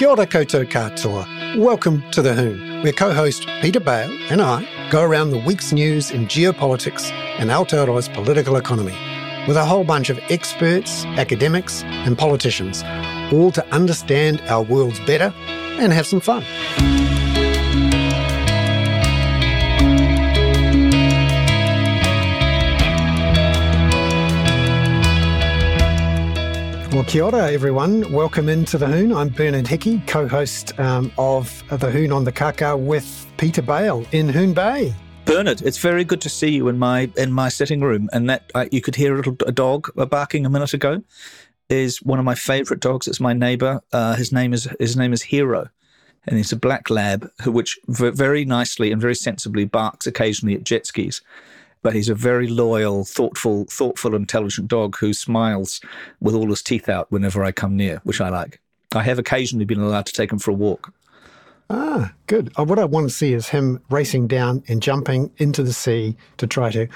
Kia ora koutou katoa. Welcome to The Hoon, where co-host Peter Bale and I go around the week's news in geopolitics and Aotearoa's political economy with a whole bunch of experts, academics and politicians, all to understand our worlds better and have some fun. Well, kia ora, everyone. Welcome into The Hoon. I'm Bernard Hickey, co host um, of The Hoon on the Kaka with Peter Bale in Hoon Bay. Bernard, it's very good to see you in my in my sitting room, and that uh, you could hear a little a dog barking a minute ago. Is one of my favourite dogs. It's my neighbour. Uh, his name is his name is Hero, and he's a black lab who, which very nicely and very sensibly barks occasionally at jet skis but he's a very loyal, thoughtful, thoughtful, intelligent dog who smiles with all his teeth out whenever I come near, which I like. I have occasionally been allowed to take him for a walk. Ah, good. Uh, what I want to see is him racing down and jumping into the sea to try to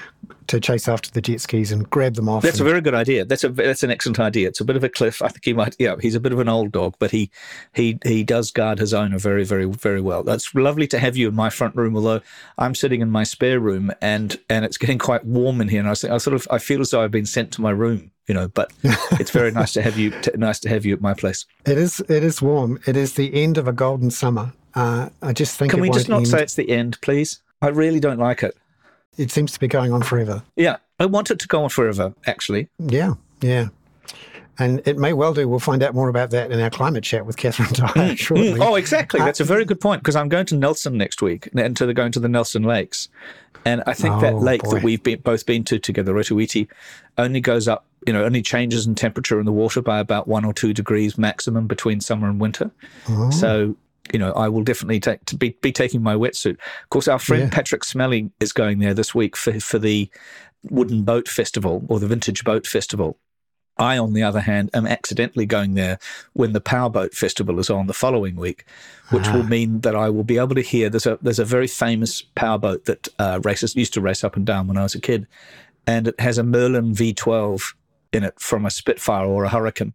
to chase after the jet skis and grab them off. That's and... a very good idea. That's a that's an excellent idea. It's a bit of a cliff. I think he might. Yeah, he's a bit of an old dog, but he he he does guard his owner very very very well. That's lovely to have you in my front room. Although I'm sitting in my spare room and and it's getting quite warm in here, and I, I sort of I feel as though I've been sent to my room you know but it's very nice to have you t- nice to have you at my place it is it is warm it is the end of a golden summer uh, I just think. Can we just not end. say it's the end, please? I really don't like it. It seems to be going on forever. Yeah, I want it to go on forever. Actually. Yeah, yeah. And it may well do. We'll find out more about that in our climate chat with Catherine Dyer mm, shortly. Oh, exactly. Uh, That's a very good point because I'm going to Nelson next week and to the, going to the Nelson Lakes. And I think oh, that lake boy. that we've been, both been to together, Rotoiti, only goes up, you know, only changes in temperature in the water by about one or two degrees maximum between summer and winter. Oh. So you know, I will definitely take to be, be taking my wetsuit. Of course, our friend yeah. Patrick Smellie is going there this week for for the Wooden Boat Festival or the Vintage Boat Festival. I, on the other hand, am accidentally going there when the Powerboat Festival is on the following week, which will ah. mean that I will be able to hear. There's a there's a very famous powerboat that uh, races used to race up and down when I was a kid, and it has a Merlin V12 in it from a Spitfire or a Hurricane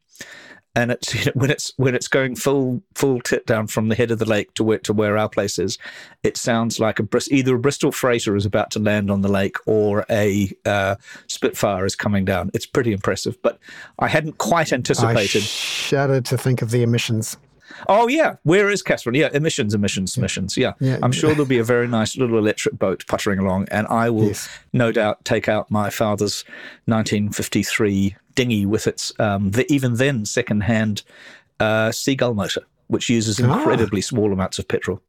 and it's you know, when it's when it's going full full tit down from the head of the lake to where to where our place is, it sounds like a either a Bristol freighter is about to land on the lake or a uh, Spitfire is coming down. It's pretty impressive, but I hadn't quite anticipated. I shudder to think of the emissions. Oh yeah, where is Catherine? Yeah, emissions, emissions, emissions. Yeah, yeah. I'm sure there'll be a very nice little electric boat puttering along, and I will yes. no doubt take out my father's 1953 dinghy with its um, the, even then second-hand uh, seagull motor, which uses ah. incredibly ah. small amounts of petrol.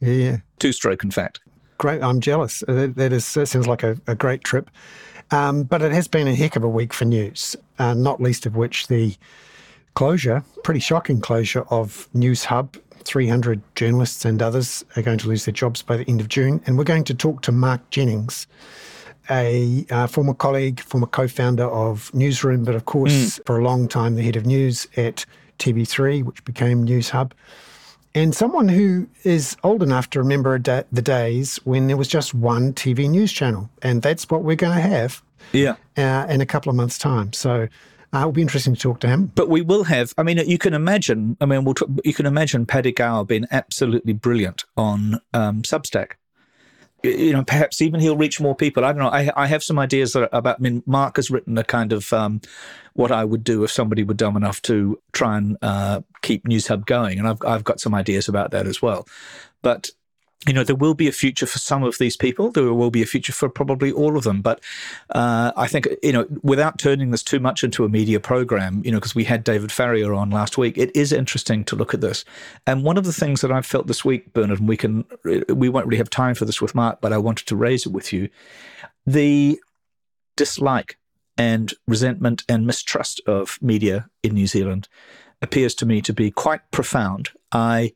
Yeah, yeah. two-stroke, in fact. Great, I'm jealous. That, that is that sounds like a, a great trip. Um, but it has been a heck of a week for news, uh, not least of which the closure, pretty shocking closure of Newshub. 300 journalists and others are going to lose their jobs by the end of June. And we're going to talk to Mark Jennings, a uh, former colleague, former co founder of Newsroom, but of course, mm. for a long time, the head of news at TV3, which became Newshub. And someone who is old enough to remember da- the days when there was just one TV news channel. And that's what we're going to have yeah. Uh, in a couple of months' time. So uh, it'll be interesting to talk to him. But we will have. I mean, you can imagine. I mean, we'll talk, you can imagine Paddy Gower being absolutely brilliant on um, Substack. You know, perhaps even he'll reach more people. I don't know. I, I have some ideas about. I mean, Mark has written a kind of um, what I would do if somebody were dumb enough to try and uh, keep Newshub going, and I've I've got some ideas about that as well. But you know, there will be a future for some of these people. There will be a future for probably all of them. But uh, I think, you know, without turning this too much into a media program, you know, because we had David Farrier on last week, it is interesting to look at this. And one of the things that I've felt this week, Bernard, and we can, we won't really have time for this with Mark, but I wanted to raise it with you. The dislike and resentment and mistrust of media in New Zealand appears to me to be quite profound. I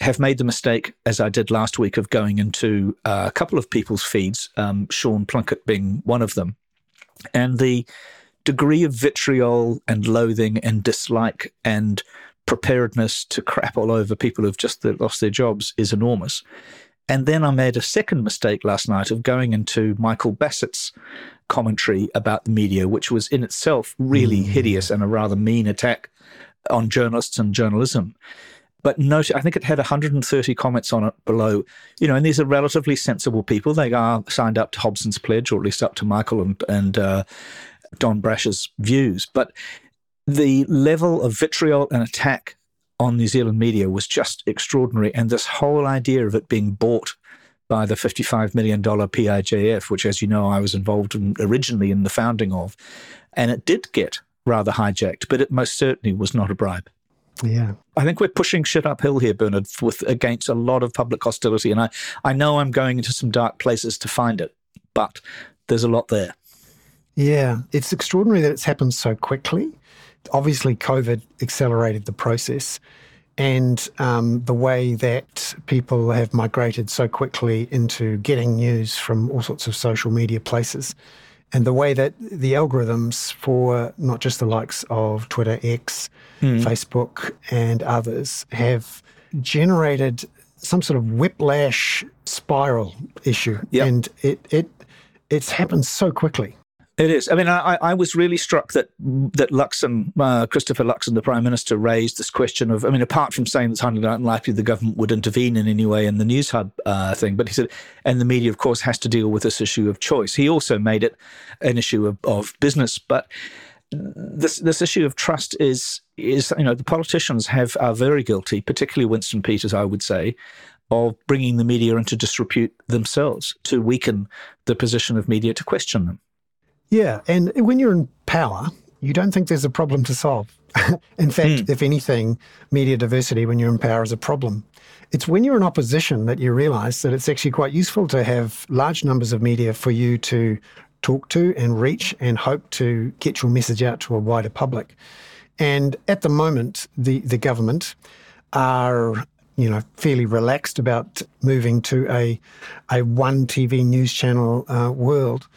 have made the mistake, as I did last week, of going into uh, a couple of people's feeds, um, Sean Plunket being one of them. And the degree of vitriol and loathing and dislike and preparedness to crap all over people who've just lost their jobs is enormous. And then I made a second mistake last night of going into Michael Bassett's commentary about the media, which was in itself really mm. hideous and a rather mean attack on journalists and journalism. But note, I think it had 130 comments on it below. You know, and these are relatively sensible people. They are signed up to Hobson's pledge, or at least up to Michael and and uh, Don Brash's views. But the level of vitriol and attack on New Zealand media was just extraordinary, and this whole idea of it being bought by the $55 million PIJF, which, as you know, I was involved in originally in the founding of, and it did get rather hijacked, but it most certainly was not a bribe. Yeah. I think we're pushing shit uphill here, Bernard, with against a lot of public hostility. And I, I know I'm going into some dark places to find it, but there's a lot there. Yeah. It's extraordinary that it's happened so quickly. Obviously, COVID accelerated the process. And um, the way that people have migrated so quickly into getting news from all sorts of social media places and the way that the algorithms for not just the likes of Twitter, X, mm. Facebook, and others have generated some sort of whiplash spiral issue, yep. and it it it's happened so quickly. It is. I mean, I, I was really struck that that Luxon, uh, Christopher Luxon, the Prime Minister, raised this question of. I mean, apart from saying it's highly unlikely the government would intervene in any way in the Newshub uh, thing, but he said, and the media, of course, has to deal with this issue of choice. He also made it an issue of, of business, but this this issue of trust is is you know the politicians have are very guilty, particularly Winston Peters, I would say, of bringing the media into disrepute themselves to weaken the position of media to question them. Yeah, and when you're in power, you don't think there's a problem to solve. in fact, mm. if anything, media diversity when you're in power is a problem. It's when you're in opposition that you realize that it's actually quite useful to have large numbers of media for you to talk to and reach and hope to get your message out to a wider public. And at the moment, the, the government are you know fairly relaxed about moving to a a one TV news channel uh, world.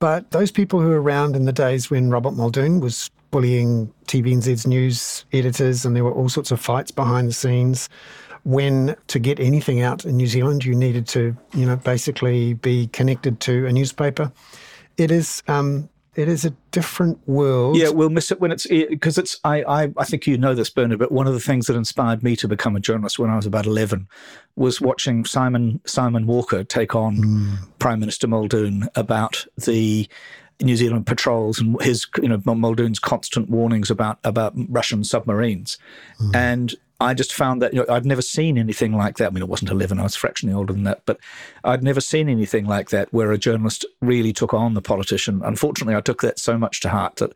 But those people who were around in the days when Robert Muldoon was bullying TVNZ's news editors and there were all sorts of fights behind the scenes, when to get anything out in New Zealand, you needed to, you know, basically be connected to a newspaper. It is um, it is a different world. Yeah, we'll miss it when it's because it's. I, I I think you know this, Bernard. But one of the things that inspired me to become a journalist when I was about eleven was watching Simon Simon Walker take on mm. Prime Minister Muldoon about the New Zealand patrols and his you know Muldoon's constant warnings about about Russian submarines, mm. and I just found that you know, I'd never seen anything like that. I mean, it wasn't 11, I was fractionally older than that, but I'd never seen anything like that where a journalist really took on the politician. Unfortunately, I took that so much to heart that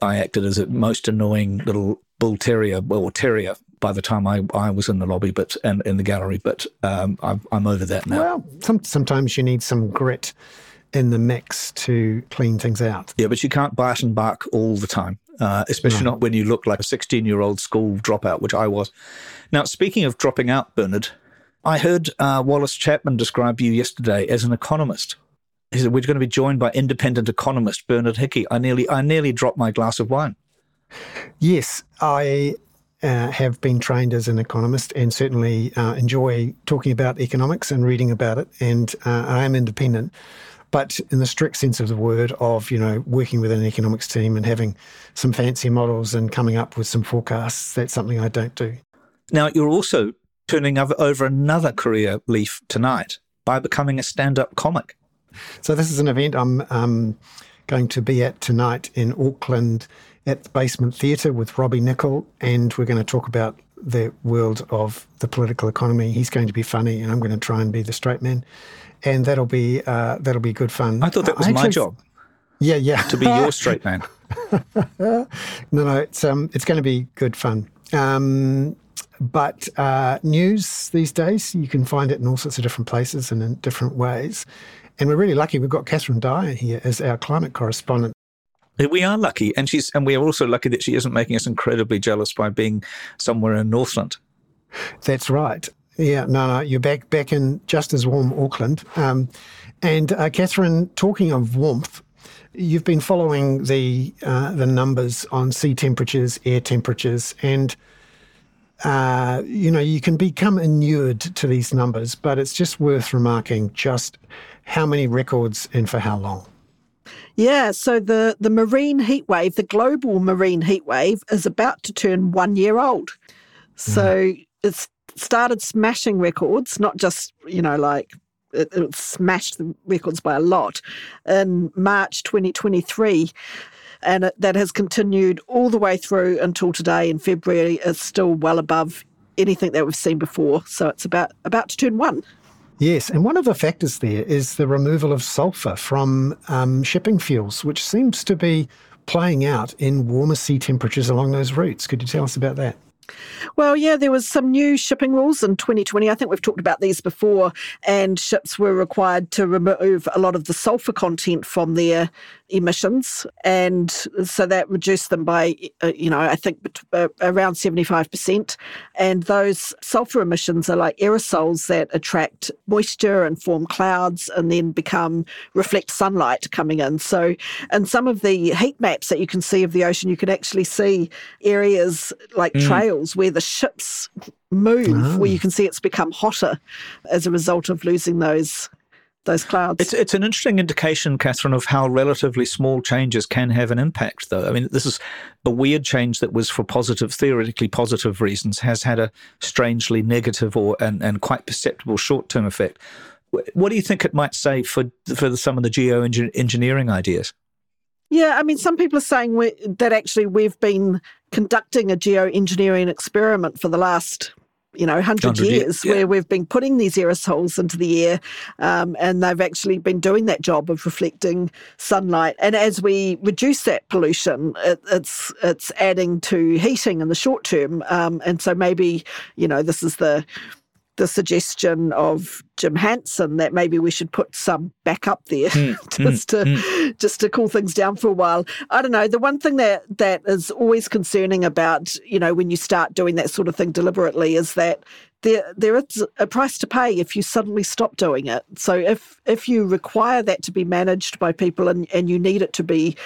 I acted as a most annoying little bull terrier, well, terrier by the time I, I was in the lobby but and in the gallery, but um, I'm, I'm over that now. Well, some, sometimes you need some grit in the mix to clean things out. Yeah, but you can't bite and bark all the time uh, especially no. not when you look like a 16 year old school dropout, which I was. Now, speaking of dropping out, Bernard, I heard uh, Wallace Chapman describe you yesterday as an economist. He said, We're going to be joined by independent economist Bernard Hickey. I nearly, I nearly dropped my glass of wine. Yes, I uh, have been trained as an economist and certainly uh, enjoy talking about economics and reading about it. And uh, I am independent but in the strict sense of the word of you know working with an economics team and having some fancy models and coming up with some forecasts that's something i don't do. Now you're also turning over another career leaf tonight by becoming a stand-up comic. So this is an event i'm um, going to be at tonight in auckland at the basement theatre with robbie nicol and we're going to talk about the world of the political economy he's going to be funny and i'm going to try and be the straight man and that'll be uh, that'll be good fun. I thought that was actually, my job. Yeah, yeah. To be your straight man. no, no, it's um, it's going to be good fun. Um, but uh, news these days, you can find it in all sorts of different places and in different ways. And we're really lucky. We've got Catherine Dyer here as our climate correspondent. We are lucky, and she's and we are also lucky that she isn't making us incredibly jealous by being somewhere in Northland. That's right. Yeah, no, no, you're back back in just as warm Auckland. Um, and uh, Katherine, talking of warmth, you've been following the uh, the numbers on sea temperatures, air temperatures, and uh, you know you can become inured to these numbers, but it's just worth remarking just how many records and for how long. Yeah, so the, the marine heat wave, the global marine heat wave, is about to turn one year old. So mm-hmm. it's started smashing records, not just, you know, like it, it smashed the records by a lot in March 2023 and it, that has continued all the way through until today in February. It's still well above anything that we've seen before, so it's about about to turn one. Yes, and one of the factors there is the removal of sulfur from um, shipping fuels, which seems to be playing out in warmer sea temperatures along those routes. Could you tell us about that? Well, yeah, there was some new shipping rules in 2020. I think we've talked about these before, and ships were required to remove a lot of the sulfur content from their emissions, and so that reduced them by, uh, you know, I think uh, around 75%. And those sulfur emissions are like aerosols that attract moisture and form clouds and then become reflect sunlight coming in. So, in some of the heat maps that you can see of the ocean, you can actually see areas like mm. trails where the ships move, oh. where you can see it's become hotter as a result of losing those those clouds. It's it's an interesting indication, Catherine, of how relatively small changes can have an impact. Though I mean, this is a weird change that was for positive, theoretically positive reasons, has had a strangely negative or and, and quite perceptible short term effect. What do you think it might say for for some of the geoengineering ideas? Yeah, I mean, some people are saying that actually we've been conducting a geoengineering experiment for the last you know, 100, 100 years, years yeah. where we've been putting these aerosols into the air um, and they've actually been doing that job of reflecting sunlight. And as we reduce that pollution, it, it's it's adding to heating in the short term. Um, and so maybe, you know, this is the the suggestion of Jim Hansen that maybe we should put some back up there mm, just mm, to mm. just to cool things down for a while. I don't know. The one thing that that is always concerning about you know when you start doing that sort of thing deliberately is that there there is a price to pay if you suddenly stop doing it. So if if you require that to be managed by people and and you need it to be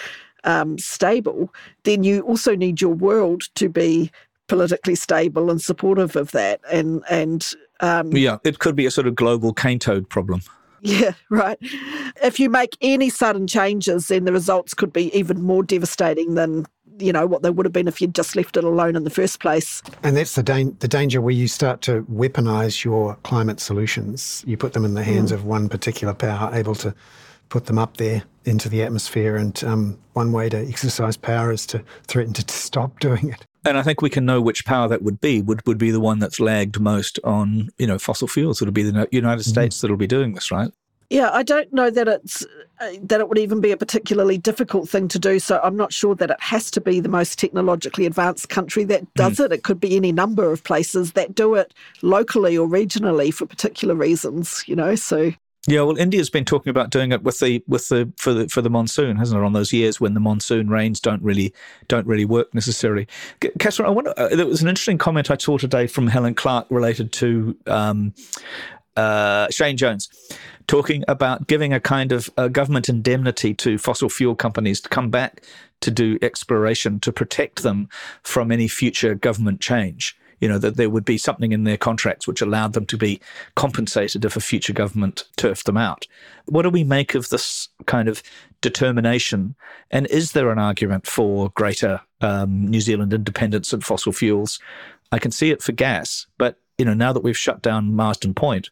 um, stable, then you also need your world to be politically stable and supportive of that. And and um, yeah, it could be a sort of global cane toad problem. Yeah, right. If you make any sudden changes, then the results could be even more devastating than you know what they would have been if you'd just left it alone in the first place. And that's the da- the danger where you start to weaponize your climate solutions. You put them in the hands mm. of one particular power, able to put them up there into the atmosphere. And um, one way to exercise power is to threaten to stop doing it. And I think we can know which power that would be. Would would be the one that's lagged most on you know fossil fuels. It'll be the United mm-hmm. States that'll be doing this, right? Yeah, I don't know that it's uh, that it would even be a particularly difficult thing to do. So I'm not sure that it has to be the most technologically advanced country that mm. does mm. it. It could be any number of places that do it locally or regionally for particular reasons. You know, so yeah, well, India's been talking about doing it with the with the for the for the monsoon, hasn't it? On those years when the monsoon rains don't really don't really work necessarily. Catherine, I wonder. Uh, there was an interesting comment I saw today from Helen Clark related to um, uh, Shane Jones, talking about giving a kind of government indemnity to fossil fuel companies to come back to do exploration to protect them from any future government change you know, that there would be something in their contracts which allowed them to be compensated if a future government turfed them out. What do we make of this kind of determination? And is there an argument for greater um, New Zealand independence and fossil fuels? I can see it for gas, but you know, now that we've shut down Marsden Point,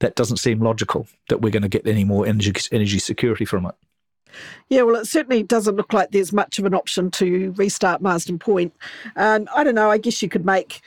that doesn't seem logical that we're going to get any more energy energy security from it. Yeah, well, it certainly doesn't look like there's much of an option to restart Marsden Point. Um, I don't know. I guess you could make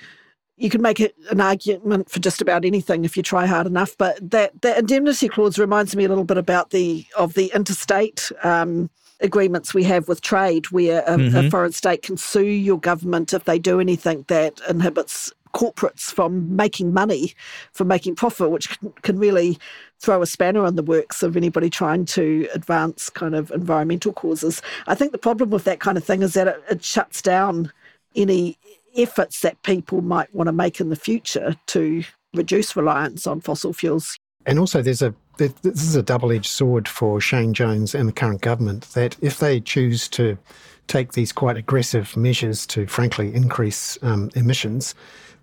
you could make an argument for just about anything if you try hard enough. But that that indemnity clause reminds me a little bit about the of the interstate. Um, agreements we have with trade where a, mm-hmm. a, foreign state can sue your government if they do anything that inhibits corporates from making money, from making profit, which can, can really throw a spanner on the works of anybody trying to advance kind of environmental causes. I think the problem with that kind of thing is that it, it shuts down any efforts that people might want to make in the future to reduce reliance on fossil fuels. And also, there's a this is a double-edged sword for Shane Jones and the current government that if they choose to take these quite aggressive measures to, frankly, increase um, emissions,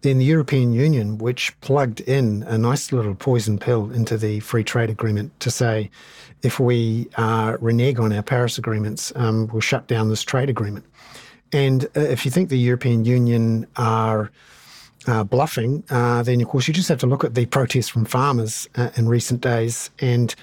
then the European Union, which plugged in a nice little poison pill into the free trade agreement to say, if we uh, renege on our Paris agreements, um, we'll shut down this trade agreement. And uh, if you think the European Union are uh, bluffing, uh, then of course you just have to look at the protests from farmers uh, in recent days and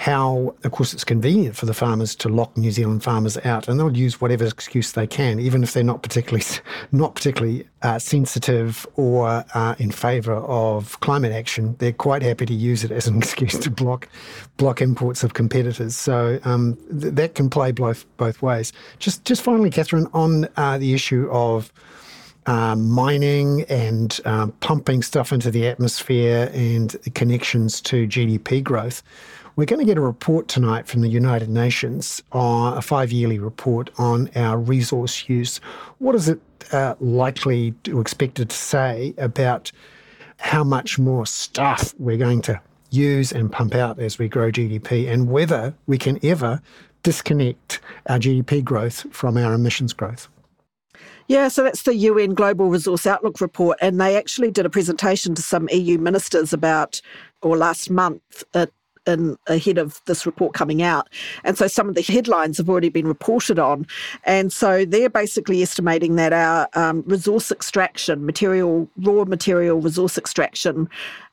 how, of course, it's convenient for the farmers to lock New Zealand farmers out, and they'll use whatever excuse they can, even if they're not particularly not particularly uh, sensitive or uh, in favour of climate action. They're quite happy to use it as an excuse to block block imports of competitors. So um, th- that can play both both ways. Just just finally, Catherine, on uh, the issue of um, mining and um, pumping stuff into the atmosphere and connections to GDP growth. We're going to get a report tonight from the United Nations, uh, a five yearly report on our resource use. What is it uh, likely to expected to say about how much more stuff we're going to use and pump out as we grow GDP and whether we can ever disconnect our GDP growth from our emissions growth? Yeah, so that's the UN Global Resource Outlook report. And they actually did a presentation to some EU ministers about, or last month, at in, ahead of this report coming out. And so some of the headlines have already been reported on. And so they're basically estimating that our um, resource extraction, material, raw material resource extraction,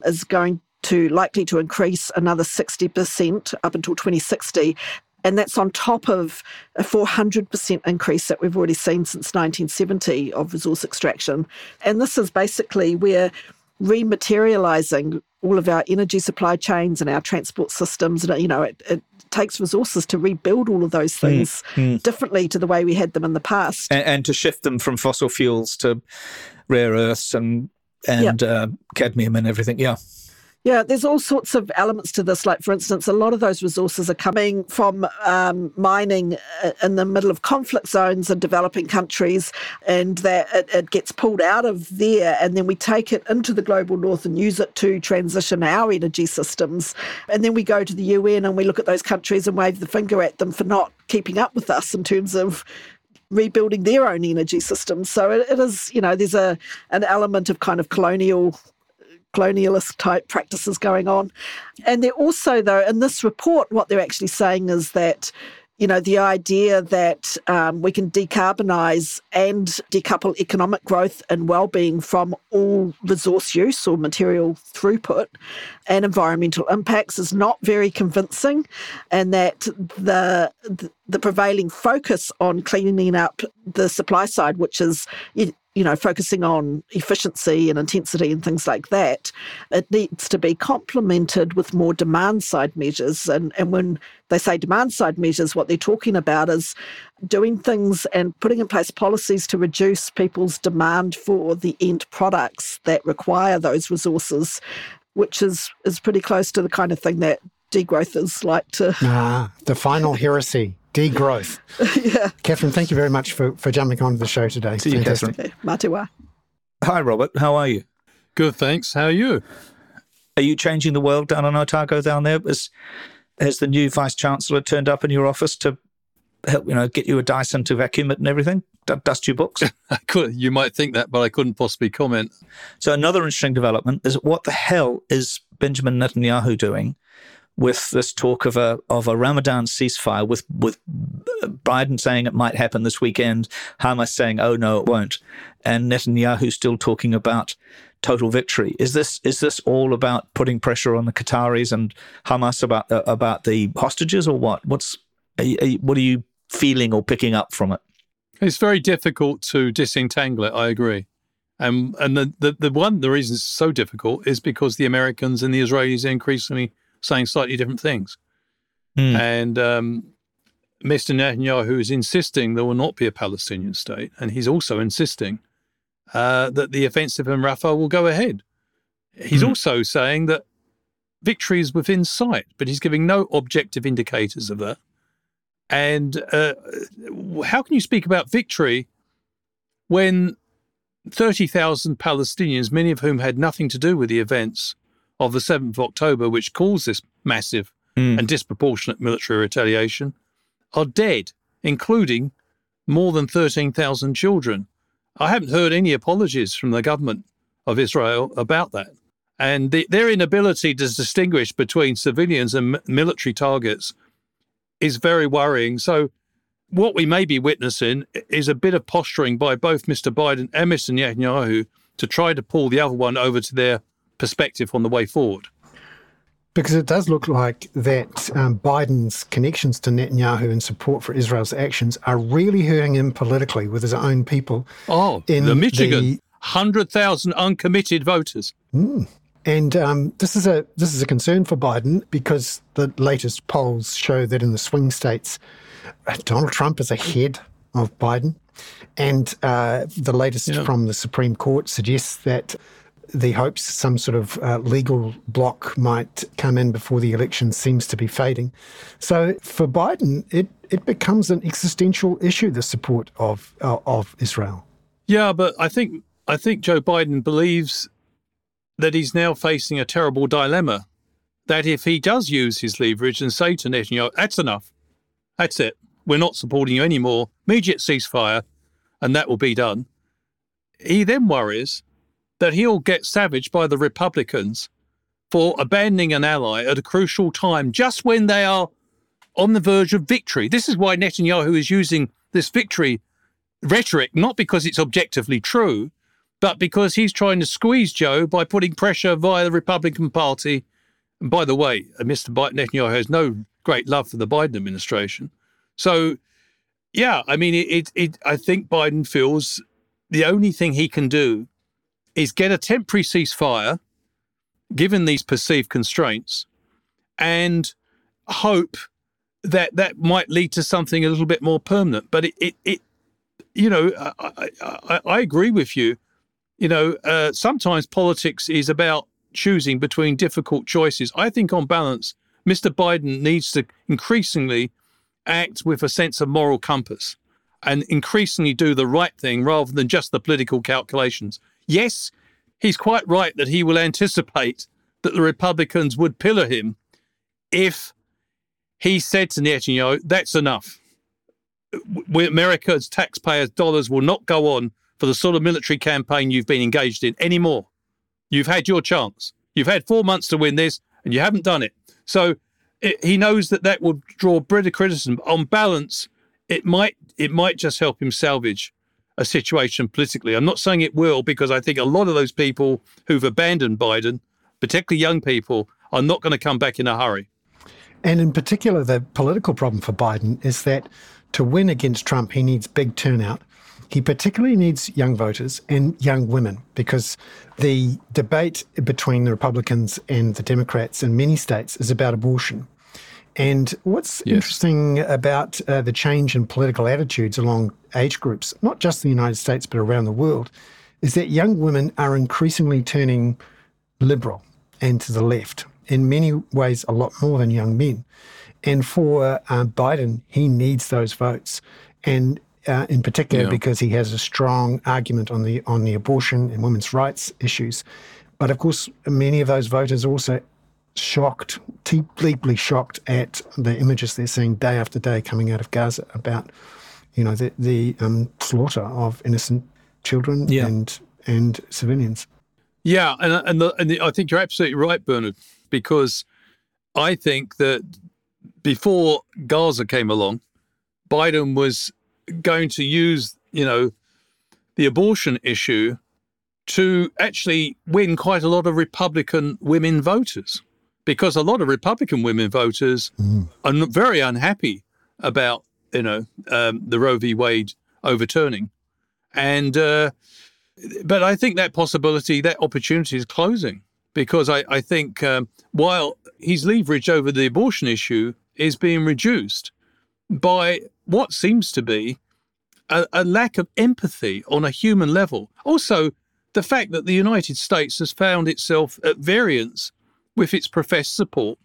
is going to likely to increase another 60% up until 2060. And that's on top of a 400% increase that we've already seen since 1970 of resource extraction. And this is basically where rematerializing all of our energy supply chains and our transport systems. And, you know, it, it takes resources to rebuild all of those hmm. things mm, differently to the way we had them in the past. And, and, to shift them from fossil fuels to rare earths and, and yep. uh, cadmium and everything. Yeah. Yeah, there's all sorts of elements to this. Like, for instance, a lot of those resources are coming from um, mining uh, in the middle of conflict zones in developing countries, and that it, it, gets pulled out of there, and then we take it into the global north and use it to transition our energy systems. And then we go to the UN and we look at those countries and wave the finger at them for not keeping up with us in terms of rebuilding their own energy systems. So it, it is, you know, there's a an element of kind of colonial colonialist type practices going on. And they're also, though, in this report, what they're actually saying is that you know, the idea that um, we can decarbonise and decouple economic growth and well-being from all resource use or material throughput and environmental impacts is not very convincing, and that the the prevailing focus on cleaning up the supply side, which is you know, focusing on efficiency and intensity and things like that, it needs to be complemented with more demand side measures. And, and when they say demand side measures, what they're talking about is doing things and putting in place policies to reduce people's demand for the end products that require those resources, which is, is pretty close to the kind of thing that degrowthers like to. Ah, the final heresy degrowth. yeah. Catherine, thank you very much for, for jumping onto the show today. See you, Catherine. Okay. Matiwa. Hi, Robert. How are you? Good, thanks. How are you? Are you changing the world down on Otago down there? Has, has the new Vice Chancellor turned up in your office to help, you know, get you a Dyson to vacuum it and everything? dust your books? I could. You might think that, but I couldn't possibly comment. So another interesting development is what the hell is Benjamin Netanyahu doing with this talk of a of a Ramadan ceasefire, with with Biden saying it might happen this weekend, Hamas saying, "Oh no, it won't," and Netanyahu still talking about total victory. Is this is this all about putting pressure on the Qataris and Hamas about uh, about the hostages, or what? What's are you, are you, what are you feeling or picking up from it? It's very difficult to disentangle it. I agree. Um, and the, the, the one the reason it's so difficult is because the Americans and the Israelis are increasingly saying slightly different things. Mm. And um, Mr. Netanyahu is insisting there will not be a Palestinian state, and he's also insisting uh, that the offensive in Rafah will go ahead. He's mm. also saying that victory is within sight, but he's giving no objective indicators of that. And uh, how can you speak about victory when 30,000 Palestinians, many of whom had nothing to do with the events, of the 7th of October, which caused this massive mm. and disproportionate military retaliation, are dead, including more than 13,000 children. I haven't heard any apologies from the government of Israel about that. And the, their inability to distinguish between civilians and military targets is very worrying. So, what we may be witnessing is a bit of posturing by both Mr. Biden and Mr. Netanyahu to try to pull the other one over to their perspective on the way forward. Because it does look like that um, Biden's connections to Netanyahu and support for Israel's actions are really hurting him politically with his own people. Oh, in the Michigan, the, 100,000 uncommitted voters. Mm. And um, this is a this is a concern for Biden because the latest polls show that in the swing states, Donald Trump is ahead of Biden, and uh, the latest yeah. from the Supreme Court suggests that the hopes some sort of uh, legal block might come in before the election seems to be fading. So for Biden, it it becomes an existential issue the support of uh, of Israel. Yeah, but I think I think Joe Biden believes that he's now facing a terrible dilemma. That if he does use his leverage and say to Netanyahu, "That's enough, that's it, we're not supporting you anymore," immediate ceasefire, and that will be done. He then worries that he'll get savaged by the Republicans for abandoning an ally at a crucial time, just when they are on the verge of victory. This is why Netanyahu is using this victory rhetoric, not because it's objectively true, but because he's trying to squeeze Joe by putting pressure via the Republican Party. And by the way, uh, Mr. Netanyahu has no great love for the Biden administration. So, yeah, I mean, it, it, it I think Biden feels the only thing he can do is get a temporary ceasefire, given these perceived constraints, and hope that that might lead to something a little bit more permanent. But it, it, it you know, I, I, I, agree with you. You know, uh, sometimes politics is about choosing between difficult choices. I think, on balance, Mr. Biden needs to increasingly act with a sense of moral compass and increasingly do the right thing rather than just the political calculations. Yes, he's quite right that he will anticipate that the Republicans would pillar him if he said to Netanyahu, that's enough. America's taxpayers' dollars will not go on for the sort of military campaign you've been engaged in anymore. You've had your chance. You've had four months to win this, and you haven't done it. So it, he knows that that will draw bitter criticism. On balance, it might it might just help him salvage a situation politically. I'm not saying it will because I think a lot of those people who've abandoned Biden, particularly young people, are not going to come back in a hurry. And in particular, the political problem for Biden is that to win against Trump, he needs big turnout. He particularly needs young voters and young women because the debate between the Republicans and the Democrats in many states is about abortion. And what's yes. interesting about uh, the change in political attitudes along age groups, not just in the United States, but around the world, is that young women are increasingly turning liberal and to the left, in many ways, a lot more than young men. And for uh, Biden, he needs those votes. And uh, in particular, yeah. because he has a strong argument on the on the abortion and women's rights issues. But of course, many of those voters also shocked, deeply shocked at the images they're seeing day after day coming out of Gaza about, you know, the, the um, slaughter of innocent children yeah. and and civilians. Yeah, and and, the, and the, I think you're absolutely right, Bernard, because I think that before Gaza came along, Biden was going to use, you know, the abortion issue to actually win quite a lot of Republican women voters because a lot of Republican women voters mm. are very unhappy about you know um, the Roe v. Wade overturning, and uh, but I think that possibility, that opportunity is closing because I, I think um, while his leverage over the abortion issue is being reduced by what seems to be a, a lack of empathy on a human level. Also, the fact that the United States has found itself at variance with its professed support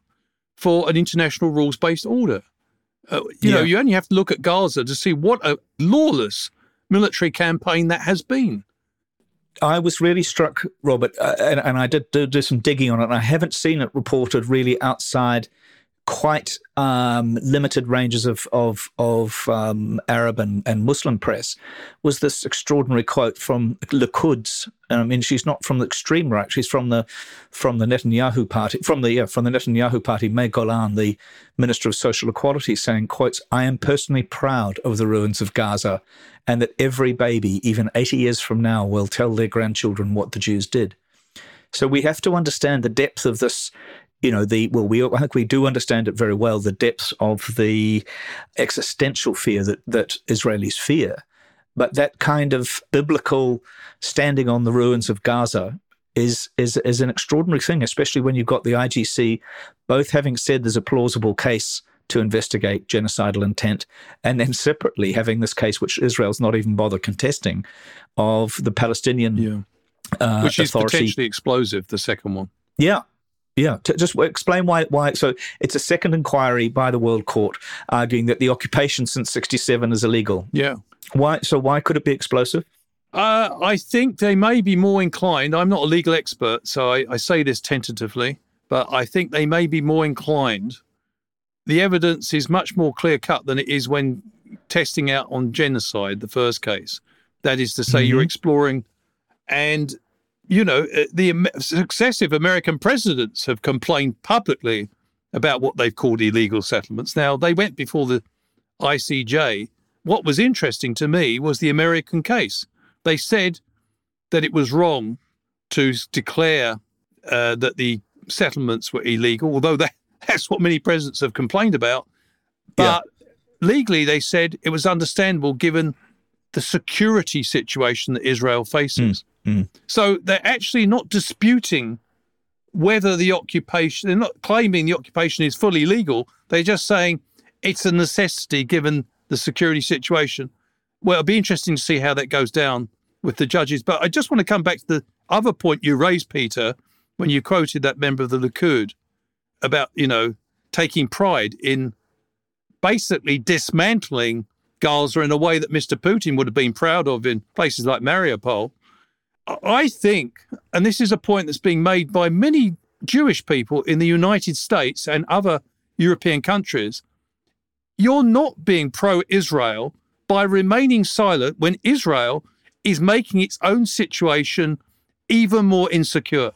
for an international rules based order. Uh, you yeah. know, you only have to look at Gaza to see what a lawless military campaign that has been. I was really struck, Robert, uh, and, and, I did do, do, some digging on it. And I haven't seen it reported really outside quite um, limited ranges of of, of um, Arab and, and Muslim press was this extraordinary quote from Likud. I mean, she's not from the extreme right; she's from the from the Netanyahu party, from the yeah, from the Netanyahu party. May Golan, the minister of social equality, saying, "quotes I am personally proud of the ruins of Gaza, and that every baby, even 80 years from now, will tell their grandchildren what the Jews did." So we have to understand the depth of this you know the well we I think we do understand it very well the depths of the existential fear that that Israelis fear but that kind of biblical standing on the ruins of Gaza is is is an extraordinary thing especially when you've got the ICJ both having said there's a plausible case to investigate genocidal intent and then separately having this case which Israel's not even bothered contesting of the Palestinian yeah. uh, which is authority. potentially explosive the second one yeah yeah, to just explain why. Why? So it's a second inquiry by the World Court arguing that the occupation since '67 is illegal. Yeah. Why? So why could it be explosive? Uh, I think they may be more inclined. I'm not a legal expert, so I, I say this tentatively, but I think they may be more inclined. The evidence is much more clear cut than it is when testing out on genocide, the first case. That is to say, mm-hmm. you're exploring, and you know, uh, the successive American presidents have complained publicly about what they've called illegal settlements. Now, they went before the ICJ. What was interesting to me was the American case. They said that it was wrong to declare uh, that the settlements were illegal, although that, that's what many presidents have complained about. But yeah. legally, they said it was understandable given the security situation that Israel faces. Mm. Mm. So they're actually not disputing whether the occupation, they're not claiming the occupation is fully legal. They're just saying it's a necessity given the security situation. Well, it'll be interesting to see how that goes down with the judges. But I just want to come back to the other point you raised, Peter, when you quoted that member of the Likud about, you know, taking pride in basically dismantling Gaza in a way that Mr. Putin would have been proud of in places like Mariupol. I think, and this is a point that's being made by many Jewish people in the United States and other European countries, you're not being pro Israel by remaining silent when Israel is making its own situation even more insecure.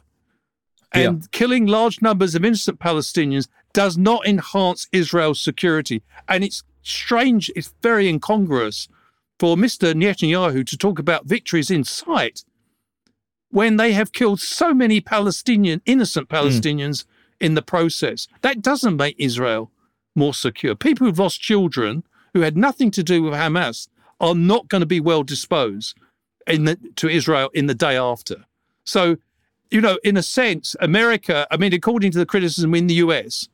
And yeah. killing large numbers of innocent Palestinians does not enhance Israel's security. And it's strange, it's very incongruous for Mr. Netanyahu to talk about victories in sight when they have killed so many Palestinian, innocent hmm. Palestinians mm. in the process. That doesn't make Israel more secure. People who've lost children who had nothing to do with Hamas are not going to be well disposed in the, to Israel in the day after. So, you know, in a sense, America, I mean, according to the criticism in the US,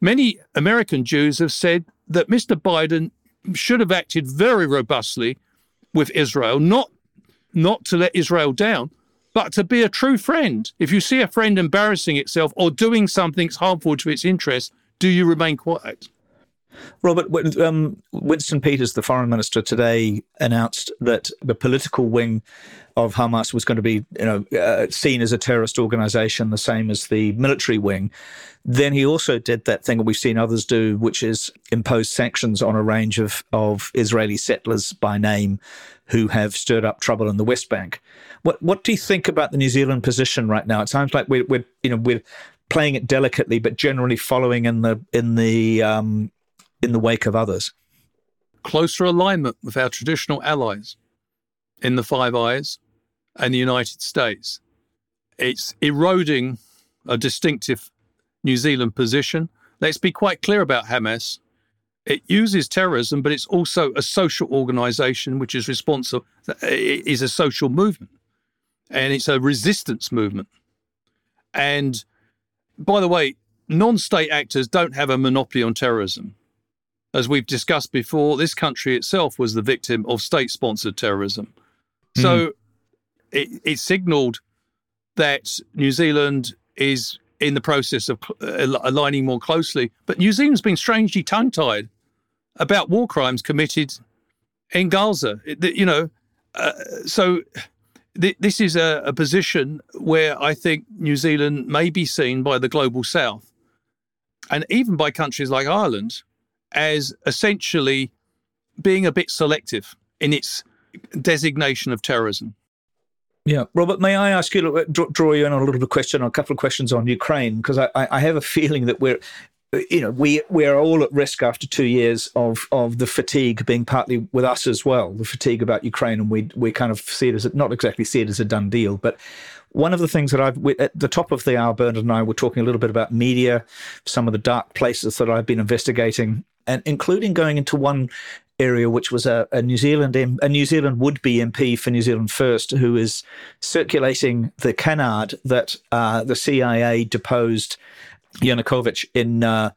many American Jews have said that Mr. Biden should have acted very robustly with Israel, not not to let Israel down, but to be a true friend. If you see a friend embarrassing itself or doing something that's harmful to its interests, do you remain quiet? Robert, um, Winston Peters, the foreign minister, today announced that the political wing of Hamas was going to be, you know, uh, seen as a terrorist organization, the same as the military wing. Then he also did that thing that we've seen others do, which is impose sanctions on a range of, of Israeli settlers by name who have stirred up trouble in the West Bank. What what do you think about the New Zealand position right now? It sounds like we're, we're you know we're playing it delicately, but generally following in the in the um, in the wake of others. Closer alignment with our traditional allies in the Five Eyes and the United States. It's eroding a distinctive New Zealand position. Let's be quite clear about Hamas. It uses terrorism, but it's also a social organization which is responsible, it is a social movement and it's a resistance movement. And by the way, non state actors don't have a monopoly on terrorism. As we've discussed before, this country itself was the victim of state sponsored terrorism. So mm. it, it signaled that New Zealand is in the process of uh, aligning more closely. But New Zealand's been strangely tongue tied about war crimes committed in Gaza. You know, uh, so th- this is a, a, position where I think New Zealand may be seen by the global south and even by countries like Ireland, as essentially being a bit selective in its designation of terrorism. Yeah, Robert, may I ask you draw you in on a little bit of question, on a couple of questions on Ukraine, because I, I have a feeling that we're, you know, we we are all at risk after two years of of the fatigue being partly with us as well, the fatigue about Ukraine, and we we kind of see it as not exactly see it as a done deal, but one of the things that I've at the top of the hour, Bernard and I were talking a little bit about media, some of the dark places that I've been investigating, and including going into one area, which was a, a New Zealand a New Zealand would be MP for New Zealand First, who is circulating the canard that uh, the CIA deposed Yanukovych in uh,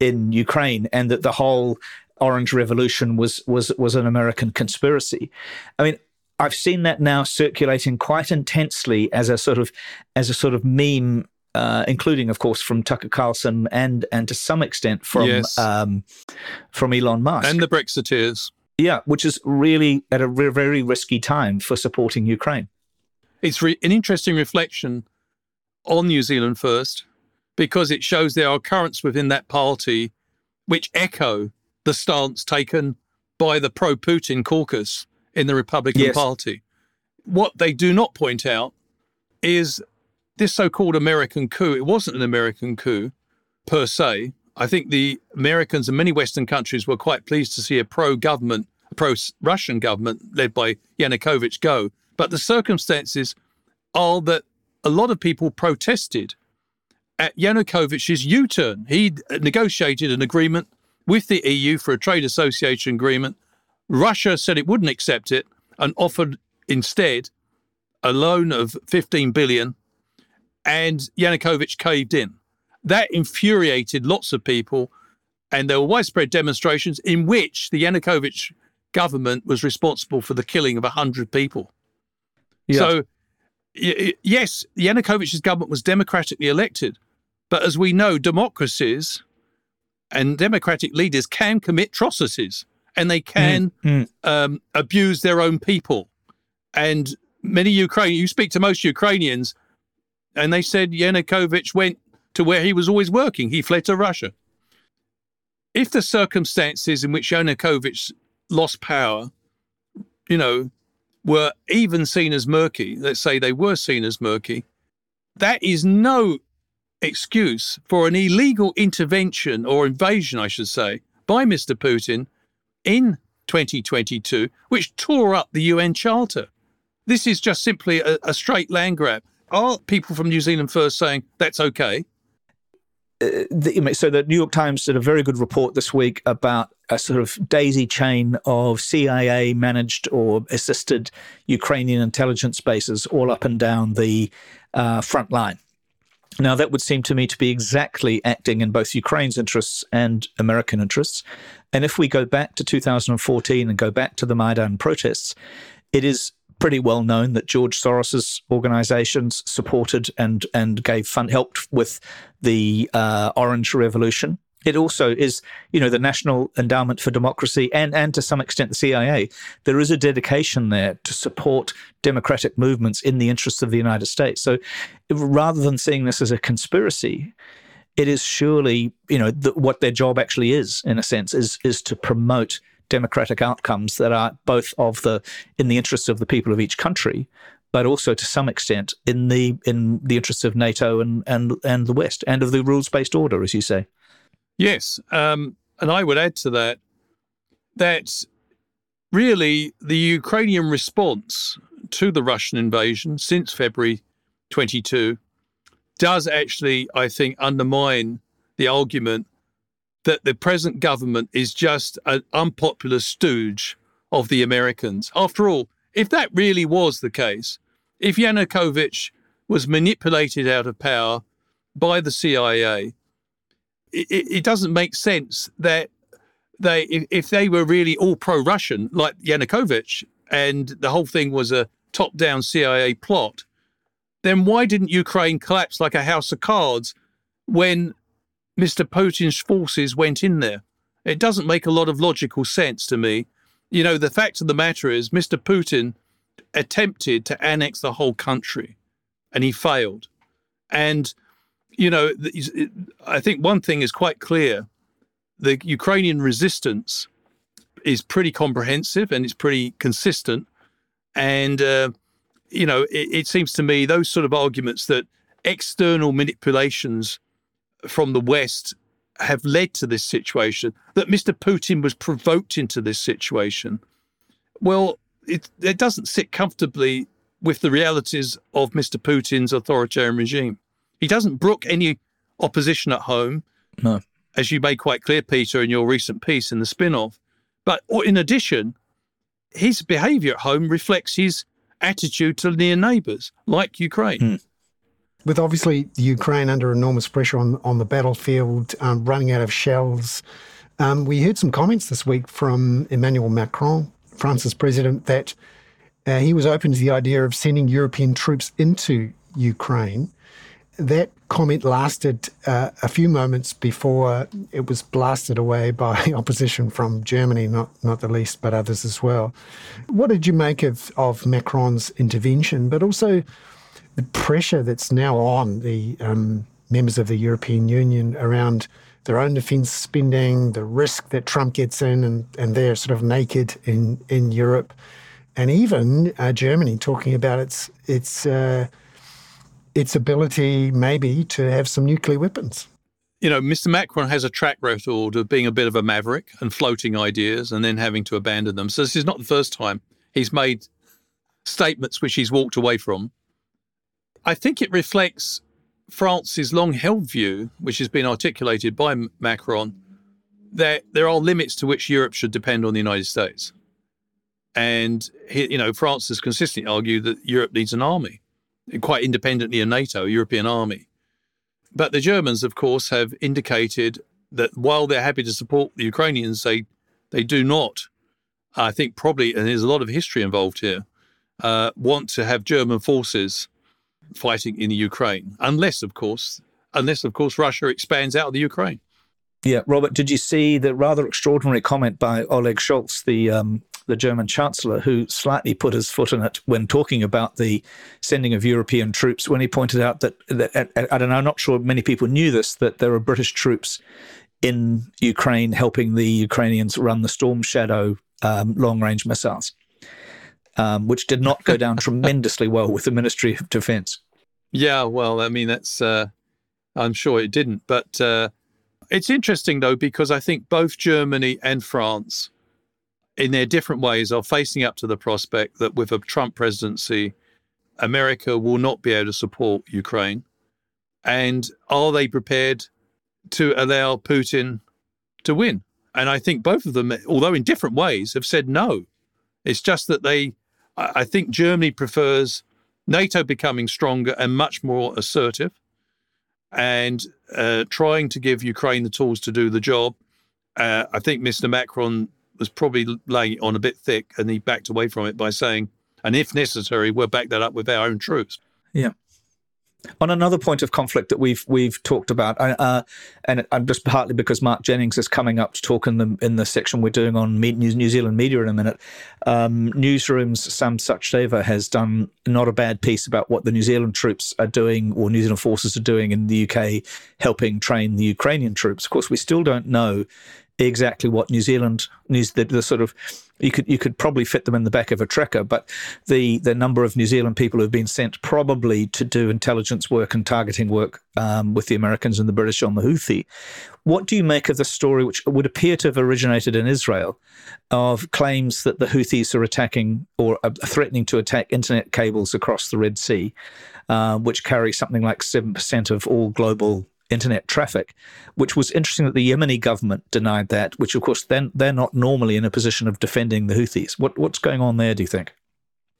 in Ukraine, and that the whole Orange Revolution was was was an American conspiracy. I mean, I've seen that now circulating quite intensely as a sort of as a sort of meme uh, including, of course, from Tucker Carlson and and to some extent from yes. um, from Elon Musk and the Brexiteers. Yeah, which is really at a re- very risky time for supporting Ukraine. It's re- an interesting reflection on New Zealand first, because it shows there are currents within that party which echo the stance taken by the pro Putin caucus in the Republican yes. Party. What they do not point out is this so called American coup, it wasn't an American coup per se. I think the Americans and many Western countries were quite pleased to see a pro government, a pro Russian government led by Yanukovych go. But the circumstances are that a lot of people protested at Yanukovych's U turn. He negotiated an agreement with the EU for a trade association agreement. Russia said it wouldn't accept it and offered instead a loan of 15 billion and Yanukovych caved in. That infuriated lots of people, and there were widespread demonstrations in which the Yanukovych government was responsible for the killing of 100 people. Yeah. So, y- yes, Yanukovych's government was democratically elected, but as we know, democracies and democratic leaders can commit atrocities and they can mm, mm. Um, abuse their own people. And many Ukrainians, you speak to most Ukrainians, and they said Yanukovych went to where he was always working. He fled to Russia. If the circumstances in which Yanukovych lost power, you know, were even seen as murky, let's say they were seen as murky, that is no excuse for an illegal intervention or invasion, I should say, by Mr. Putin in 2022, which tore up the UN Charter. This is just simply a, a straight land grab are people from New Zealand First saying that's okay? Uh, the, so the New York Times did a very good report this week about a sort of daisy chain of CIA managed or assisted Ukrainian intelligence bases all up and down the uh, front line. Now, that would seem to me to be exactly acting in both Ukraine's interests and American interests. And if we go back to 2014 and go back to the Maidan protests, it is pretty well known that George Soros's organizations supported and and gave fund helped with the uh, Orange Revolution. It also is, you know, the National Endowment for Democracy and and to some extent the CIA. There is a dedication there to support democratic movements in the interests of the United States. So, rather than seeing this as a conspiracy, it is surely, you know, the, what their job actually is, in a sense, is is to promote democratic outcomes that are both of the in the interests of the people of each country, but also to some extent in the in the interests of NATO and and and the West and of the rules based order, as you say. Yes, um, and I would add to that that really the Ukrainian response to the Russian invasion since February 22 does actually, I think, undermine the argument that the present government is just an unpopular stooge of the Americans. After all, if that really was the case, if Yanukovych was manipulated out of power by the CIA, it, it doesn't make sense that they, if, they were really all pro-Russian, like Yanukovych, and the whole thing was a top-down CIA plot, then why didn't Ukraine collapse like a house of cards when Mr. Putin's forces went in there. It doesn't make a lot of logical sense to me. You know, the fact of the matter is, Mr. Putin attempted to annex the whole country and he failed. And you know, I think one thing is quite clear: the Ukrainian resistance is pretty comprehensive and it's pretty consistent, and uh, you know, it, it seems to me those sort of arguments that external manipulations from the West have led to this situation, that Mr. Putin was provoked into this situation. Well, it, it doesn't sit comfortably with the realities of Mr. Putin's authoritarian regime. He doesn't brook any opposition at home. No. As you made quite clear, Peter, in your recent piece in the spin off. But in addition, his behavior at home reflects his attitude to near neighbors like Ukraine. Mm. With obviously Ukraine under enormous pressure on, on the battlefield, um, running out of shells, um, we heard some comments this week from Emmanuel Macron, France's president, that uh, he was open to the idea of sending European troops into Ukraine. That comment lasted uh, a few moments before it was blasted away by opposition from Germany, not not the least, but others as well. What did you make of, of Macron's intervention, but also the pressure that's now on the um, members of the European Union around their own defence spending, the risk that Trump gets in, and, and they're sort of naked in in Europe, and even uh, Germany talking about its its uh, its ability maybe to have some nuclear weapons. You know, Mr. Macron has a track record of being a bit of a maverick and floating ideas and then having to abandon them. So this is not the first time he's made statements which he's walked away from. I think it reflects France's long held view, which has been articulated by Macron, that there are limits to which Europe should depend on the United States. And, you know, France has consistently argued that Europe needs an army quite independently of NATO, a European army. But the Germans, of course, have indicated that while they're happy to support the Ukrainians, they they do not. I think probably, and there's a lot of history involved here, uh, want to have German forces fighting in the Ukraine, unless, of course, unless of course Russia expands out of the Ukraine. Yeah, Robert, did you see the rather extraordinary comment by Olaf Scholz, the um, the German Chancellor, who slightly put his foot in it when talking about the sending of European troops, when he pointed out that, that I don't know, I'm not sure many people knew this, that there are British troops in Ukraine helping the Ukrainians run the Storm Shadow um, long range missiles, um, which did not go down tremendously well with the Ministry of Defense. Yeah, well, I mean, that's, uh, I'm sure it didn't. But uh, it's interesting, though, because I think both Germany and France in their different ways, are facing up to the prospect that with a Trump presidency, America will not be able to support Ukraine. And are they prepared to allow Putin to win? And I think both of them, although in different ways, have said no. It's just that they, I think Germany prefers NATO becoming stronger and much more assertive and uh, trying to give Ukraine the tools to do the job. Uh, I think Mr. Macron was probably laying it on a bit thick, and he backed away from it by saying, "And if necessary, we'll back that up with our own troops." Yeah. On another point of conflict that we've we've talked about, uh, and I'm just partly because Mark Jennings is coming up to talk in the in the section we're doing on New Zealand media in a minute. Um, Newsroom's Sam Sachdeva has done not a bad piece about what the New Zealand troops are doing, or New Zealand forces are doing in the UK, helping train the Ukrainian troops. Of course, we still don't know exactly what New Zealand news the, the sort of you could you could probably fit them in the back of a trekker, but the the number of New Zealand people who've been sent probably to do intelligence work and targeting work um, with the Americans and the British on the Houthi. What do you make of the story, which would appear to have originated in Israel, of claims that the Houthis are attacking or are threatening to attack internet cables across the Red Sea, uh, which carry something like seven percent of all global internet traffic, which was interesting that the Yemeni government denied that, which of course then they're not normally in a position of defending the Houthis. What what's going on there, do you think?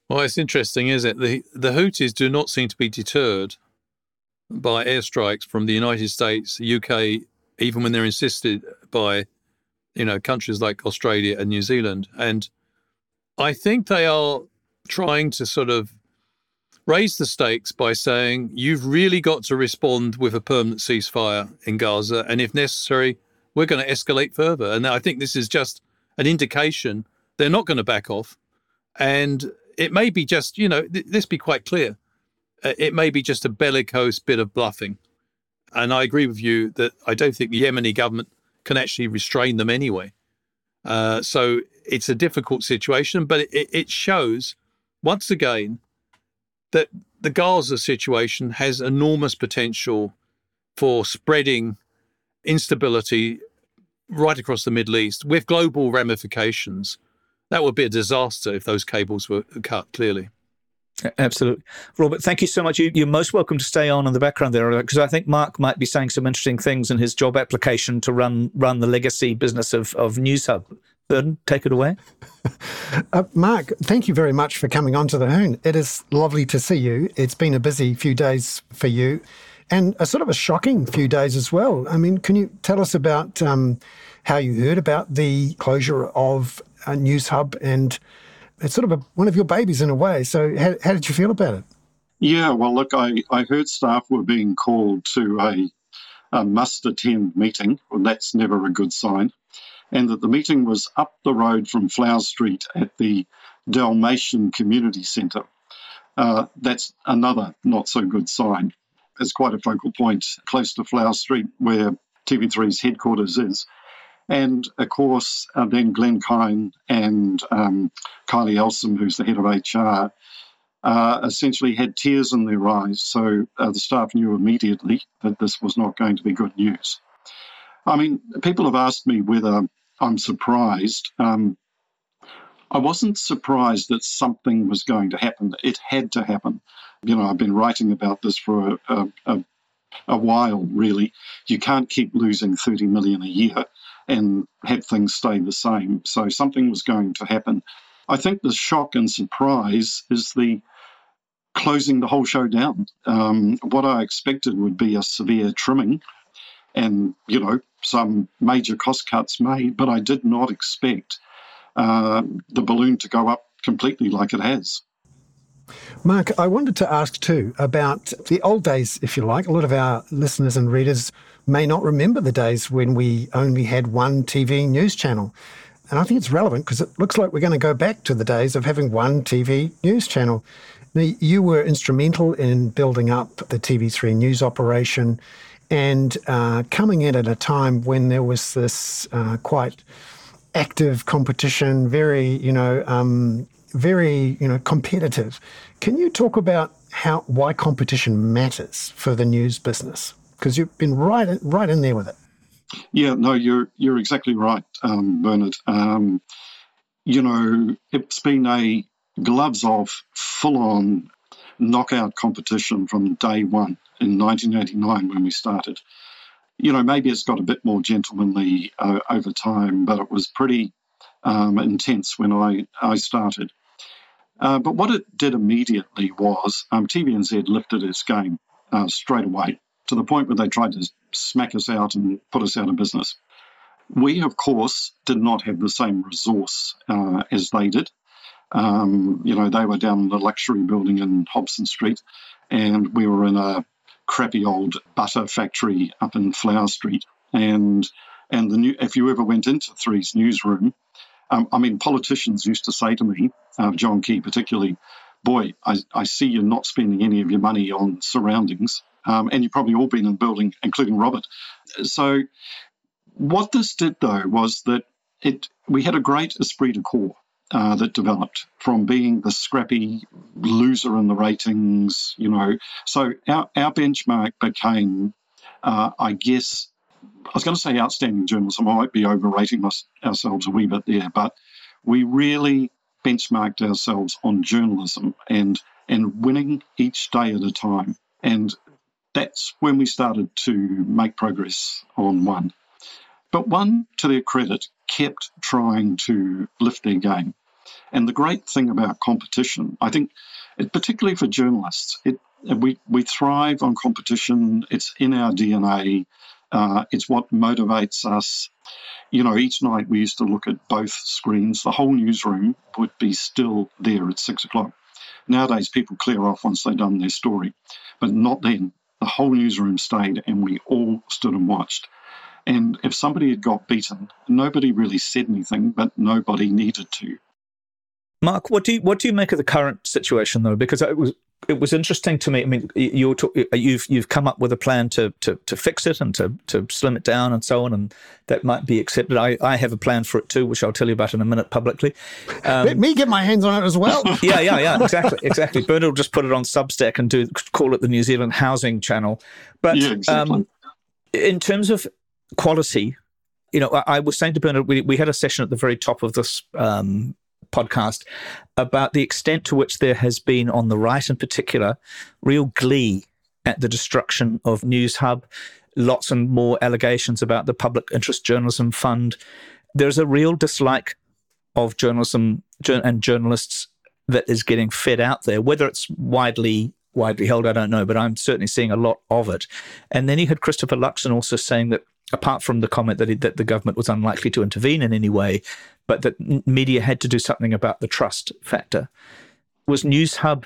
Well, it's interesting, is it? The the Houthis do not seem to be deterred by airstrikes from the United States, UK, even when they're insisted by, you know, countries like Australia and New Zealand. And I think they are trying to sort of raise the stakes by saying you've really got to respond with a permanent ceasefire in Gaza, and if necessary, we're going to escalate further. And I think this is just an indication they're not going to back off, and it may be just you know th- let's be quite clear, uh, it may be just a bellicose bit of bluffing, And I agree with you that I don't think the Yemeni government can actually restrain them anyway. Uh, so it's a difficult situation, but it, it shows once again that the Gaza situation has enormous potential for spreading instability right across the Middle East with global ramifications. That would be a disaster if those cables were cut, clearly. Absolutely. Robert, thank you so much. You, are most welcome to stay on in the background there because I think Mark might be saying some interesting things in his job application to run run the legacy business of, of Newshub. Bernard, take it away. Uh, Mark, thank you very much for coming on to the Hoon. It is lovely to see you. It's been a busy few days for you and a sort of a shocking few days as well. I mean, can you tell us about um, how you heard about the closure of a Newshub and it's sort of a, one of your babies in a way. So, how, how did you feel about it? Yeah, well, look, I, I heard staff were being called to a, a must attend meeting. Well, that's never a good sign. And that the meeting was up the road from Flower Street at the Dalmatian Community Centre. Uh, that's another not so good sign. It's quite a focal point close to Flower Street where TV3's headquarters is. And of course, uh, then Glen Kyne and um, Kylie Elsom, who's the head of HR, uh, essentially had tears in their eyes. So uh, the staff knew immediately that this was not going to be good news. I mean, people have asked me whether I'm surprised. Um, I wasn't surprised that something was going to happen. It had to happen. You know, I've been writing about this for a, a, a while, really. You can't keep losing 30 million a year and have things stay the same. So something was going to happen. I think the shock and surprise is the closing the whole show down. Um, what I expected would be a severe trimming and, you know, some major cost cuts made, but I did not expect uh, the balloon to go up completely like it has. Mark, I wanted to ask too about the old days, if you like. A lot of our listeners and readers may not remember the days when we only had one TV news channel. And I think it's relevant because it looks like we're going to go back to the days of having one TV news channel. Now, you were instrumental in building up the TV3 news operation and uh, coming in at a time when there was this uh, quite active competition, very, you know, um, very, you know, competitive. Can you talk about how why competition matters for the news business? because you've been right right in there with it. Yeah, no, you're you're exactly right, um, Bernard. Um, you know, it's been a gloves off, full on knockout competition from day one in 1989 when we started. You know, maybe it's got a bit more gentlemanly uh, over time, but it was pretty um, intense when I, I started. Uh, but what it did immediately was um, TVNZ lifted its game uh, straight away to the point where they tried to smack us out and put us out of business. We, of course, did not have the same resource uh, as they did. Um, you know, they were down in the luxury building in Hobson Street, and we were in a crappy old butter factory up in Flower Street. And and the new, if you ever went into Three's newsroom, um, I mean, politicians used to say to me, uh, John Key particularly, boy, I, I see you're not spending any of your money on surroundings. Um, and you've probably all been in the building, including Robert. So, what this did though was that it we had a great esprit de corps uh, that developed from being the scrappy loser in the ratings, you know. So our, our benchmark became, uh, I guess, I was going to say outstanding journalism. I might be overrating ourselves a wee bit there, but we really benchmarked ourselves on journalism and and winning each day at a time. And that's when we started to make progress on one. But one, to their credit, kept trying to lift their game. And the great thing about competition, I think, particularly for journalists, it, we, we thrive on competition. It's in our DNA. Uh, it's what motivates us. You know, each night we used to look at both screens. The whole newsroom would be still there at six o'clock. Nowadays, people clear off once they've done their story, but not then. The whole newsroom stayed and we all stood and watched. And if somebody had got beaten, nobody really said anything, but nobody needed to. Mark, what do you what do you make of the current situation though? Because it was it was interesting to me. I mean, you're talk, you've you've come up with a plan to, to to fix it and to to slim it down and so on, and that might be accepted. I, I have a plan for it too, which I'll tell you about in a minute publicly. Um, Let me get my hands on it as well. yeah, yeah, yeah, exactly, exactly. Bernard will just put it on Substack and do call it the New Zealand Housing Channel. But yeah, exactly. um, in terms of quality, you know, I, I, was saying to Bernard, we, we had a session at the very top of this um, podcast about the extent to which there has been, on the right in particular, real glee at the destruction of Newshub, lots and more allegations about the Public Interest Journalism Fund. There's a real dislike of journalism and journalists that is getting fed out there, whether it's widely widely held, I don't know, but I'm certainly seeing a lot of it. And then you had Christopher Luxon also saying that apart from the comment that, he, that the government was unlikely to intervene in any way, but that media had to do something about the trust factor. Was Newshub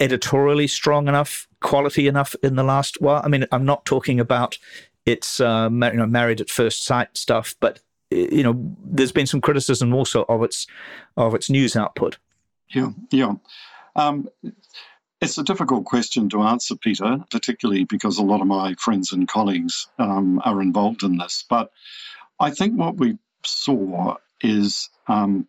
editorially strong enough, quality enough in the last while? I mean, I'm not talking about its uh, you know, married at first sight stuff, but you know, there's been some criticism also of its of its news output. Yeah, yeah. Um, it's a difficult question to answer, Peter, particularly because a lot of my friends and colleagues um, are involved in this. But I think what we saw is um,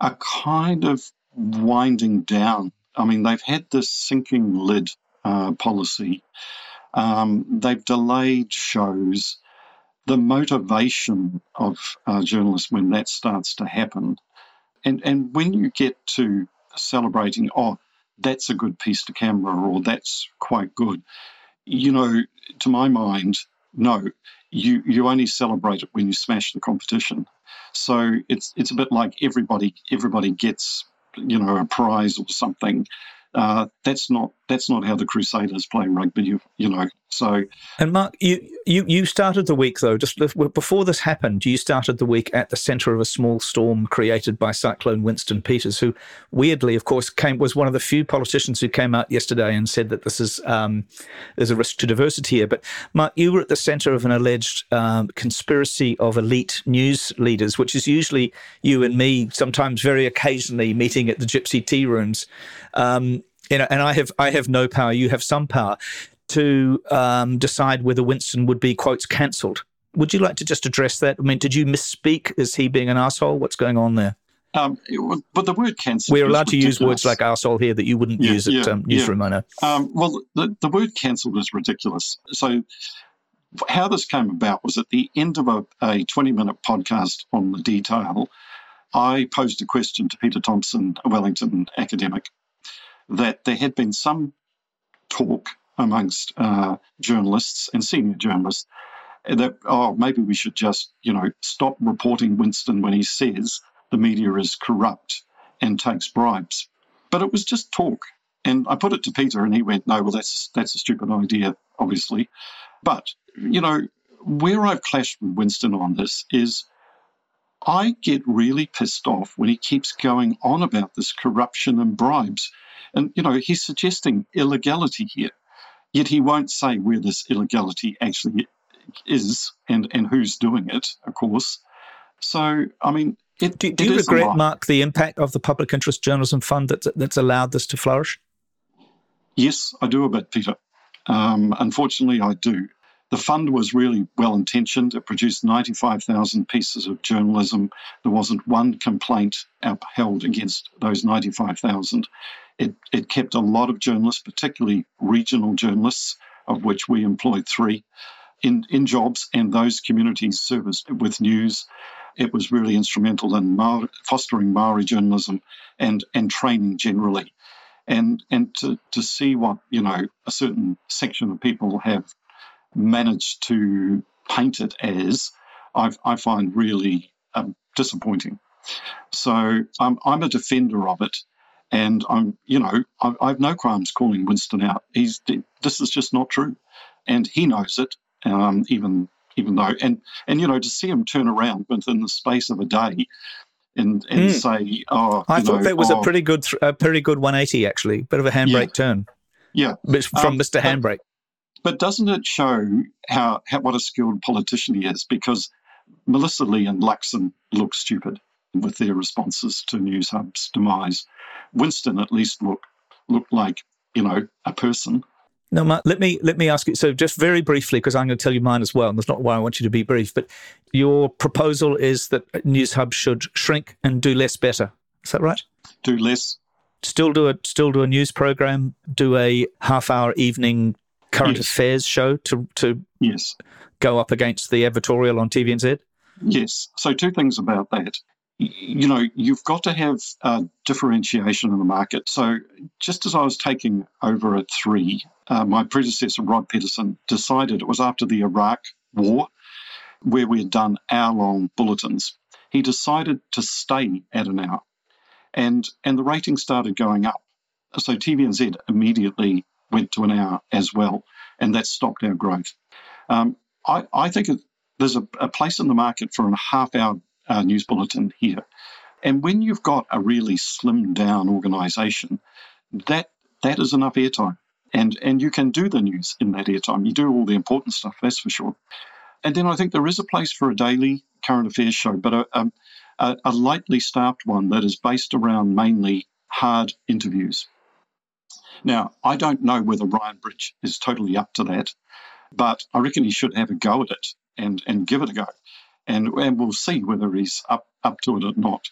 a kind of winding down. I mean, they've had this sinking lid uh, policy. Um, they've delayed shows. The motivation of uh, journalists when that starts to happen, and and when you get to celebrating, oh, that's a good piece to camera or that's quite good. You know, to my mind, no, you you only celebrate it when you smash the competition. So it's it's a bit like everybody everybody gets you know a prize or something. Uh, that's not that's not how the Crusaders play rugby. You, you know, so. And Mark, you you you started the week though. Just before this happened, you started the week at the centre of a small storm created by Cyclone Winston Peters, who weirdly, of course, came was one of the few politicians who came out yesterday and said that this is um, there's a risk to diversity here. But Mark, you were at the centre of an alleged um, conspiracy of elite news leaders, which is usually you and me, sometimes very occasionally meeting at the Gypsy tea rooms. Um, you know, and I have I have no power. You have some power to um, decide whether Winston would be quotes cancelled. Would you like to just address that? I mean, did you misspeak? Is he being an asshole? What's going on there? Um, but the word cancel. We're allowed to use words like asshole here that you wouldn't yeah, use at yeah, um, Newsroom, yeah. Um, well, the, the word cancelled is ridiculous. So, how this came about was at the end of a, a 20 minute podcast on the detail, I posed a question to Peter Thompson, a Wellington academic, that there had been some talk amongst uh, journalists and senior journalists that, oh, maybe we should just, you know, stop reporting Winston when he says the media is corrupt and takes bribes. But it was just talk. And I put it to Peter and he went, no, well, that's, that's a stupid idea, obviously. But, you know, where I've clashed with Winston on this is I get really pissed off when he keeps going on about this corruption and bribes. And, you know, he's suggesting illegality here, yet he won't say where this illegality actually is and, and who's doing it, of course. So, I mean, it, do, do you regret, Mark, the impact of the Public Interest Journalism Fund that, that's allowed this to flourish? Yes, I do a bit, Peter. Um, unfortunately, I do. The fund was really well intentioned. It produced 95,000 pieces of journalism. There wasn't one complaint upheld against those 95,000. It, it kept a lot of journalists, particularly regional journalists, of which we employed three, in, in jobs, and those communities serviced with news. It was really instrumental in Maori, fostering Maori journalism and, and training generally. And, and to, to see what, you know, a certain section of people have managed to paint it as, I, I find really um, disappointing. So um, I'm a defender of it. And I'm, you know, I, I have no qualms calling Winston out. He's this is just not true, and he knows it. Um, even even though, and and you know, to see him turn around within the space of a day, and and mm. say, oh, I thought know, that was oh, a pretty good, a pretty good 180 actually, bit of a handbrake yeah, turn. Yeah, from um, Mr. Handbrake. But, doesn't it show how, how what a skilled politician he is? Because Melissa Lee and Luxon look stupid with their responses to Newshub's demise. Winston at least looked looked like you know, a person. No, Matt, let me let me ask you. So, just very briefly, because I'm going to tell you mine as well, and that's not why I want you to be brief. But your proposal is that News Hub should shrink and do less better. Is that right? Do less. Still do a still do a news program. Do a half hour evening current yes. affairs show to to yes go up against the editorial on TVNZ. Yes. So two things about that you know, you've got to have uh, differentiation in the market. So, just as I was taking over at three, uh, my predecessor, Rod Pedersen, decided it was after the Iraq war, where we had done hour long bulletins. He decided to stay at an hour, and, and the ratings started going up. So, TVNZ immediately went to an hour as well, and that stopped our growth. Um, I, I think it, there's a, a place in the market for a half hour uh, news bulletin here. And when you've got a really slimmed down organisation, that that is enough airtime, and and you can do the news in that airtime. You do all the important stuff, that's for sure. And then I think there is a place for a daily current affairs show, but a, a, a lightly staffed one that is based around mainly hard interviews. Now, I don't know whether Ryan Bridge is totally up to that, but I reckon he should have a go at it and, and give it a go and, and we'll see whether he's up, up to it or not.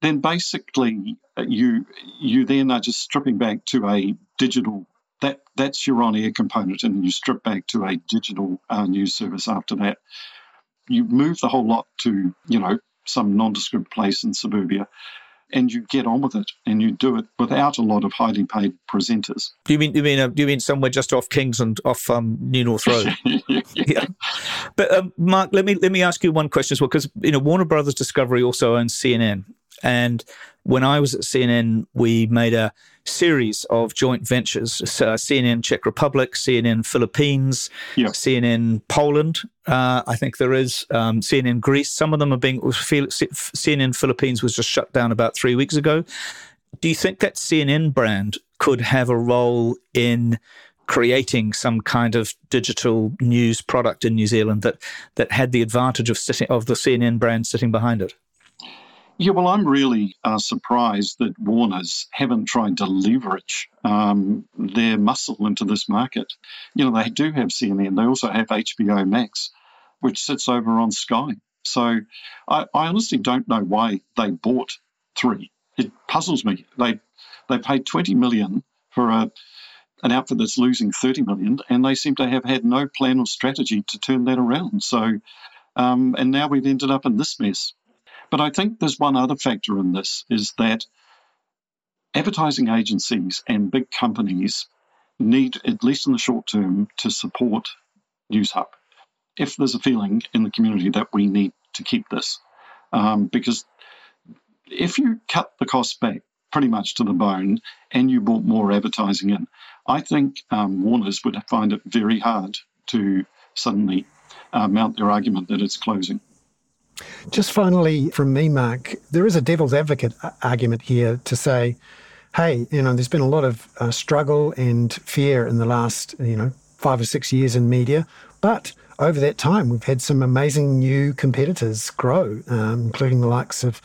Then basically, uh, you you then are just stripping back to a digital. That that's your on-air component, and you strip back to a digital uh, news service after that. You move the whole lot to you know some nondescript place in suburbia, and you get on with it and you do it without a lot of highly paid presenters. Do you mean you mean uh, do you mean somewhere just off Kings and off um, New North Road? yeah. But um, Mark, let me let me ask you one question as well because you know Warner Brothers Discovery also owns CNN, and when I was at CNN, we made a series of joint ventures uh, CNN Czech Republic, CNN Philippines, yeah. CNN Poland. Uh, I think there is um, CNN Greece. Some of them are being, CNN Philippines was just shut down about three weeks ago. Do you think that CNN brand could have a role in creating some kind of digital news product in New Zealand that that had the advantage of sitting of the CNN brand sitting behind it? Yeah, well, I'm really uh, surprised that Warners haven't tried to leverage um, their muscle into this market. You know, they do have CNN, they also have HBO Max, which sits over on Sky. So I, I honestly don't know why they bought three. It puzzles me. They they paid 20 million for a an outfit that's losing 30 million, and they seem to have had no plan or strategy to turn that around. So, um, and now we've ended up in this mess. But I think there's one other factor in this is that advertising agencies and big companies need, at least in the short term, to support Newshub. If there's a feeling in the community that we need to keep this, um, because if you cut the costs back pretty much to the bone and you brought more advertising in, I think um, Warners would find it very hard to suddenly uh, mount their argument that it's closing. Just finally, from me, Mark, there is a devil's advocate argument here to say, hey, you know, there's been a lot of uh, struggle and fear in the last, you know, five or six years in media, but over that time, we've had some amazing new competitors grow, um, including the likes of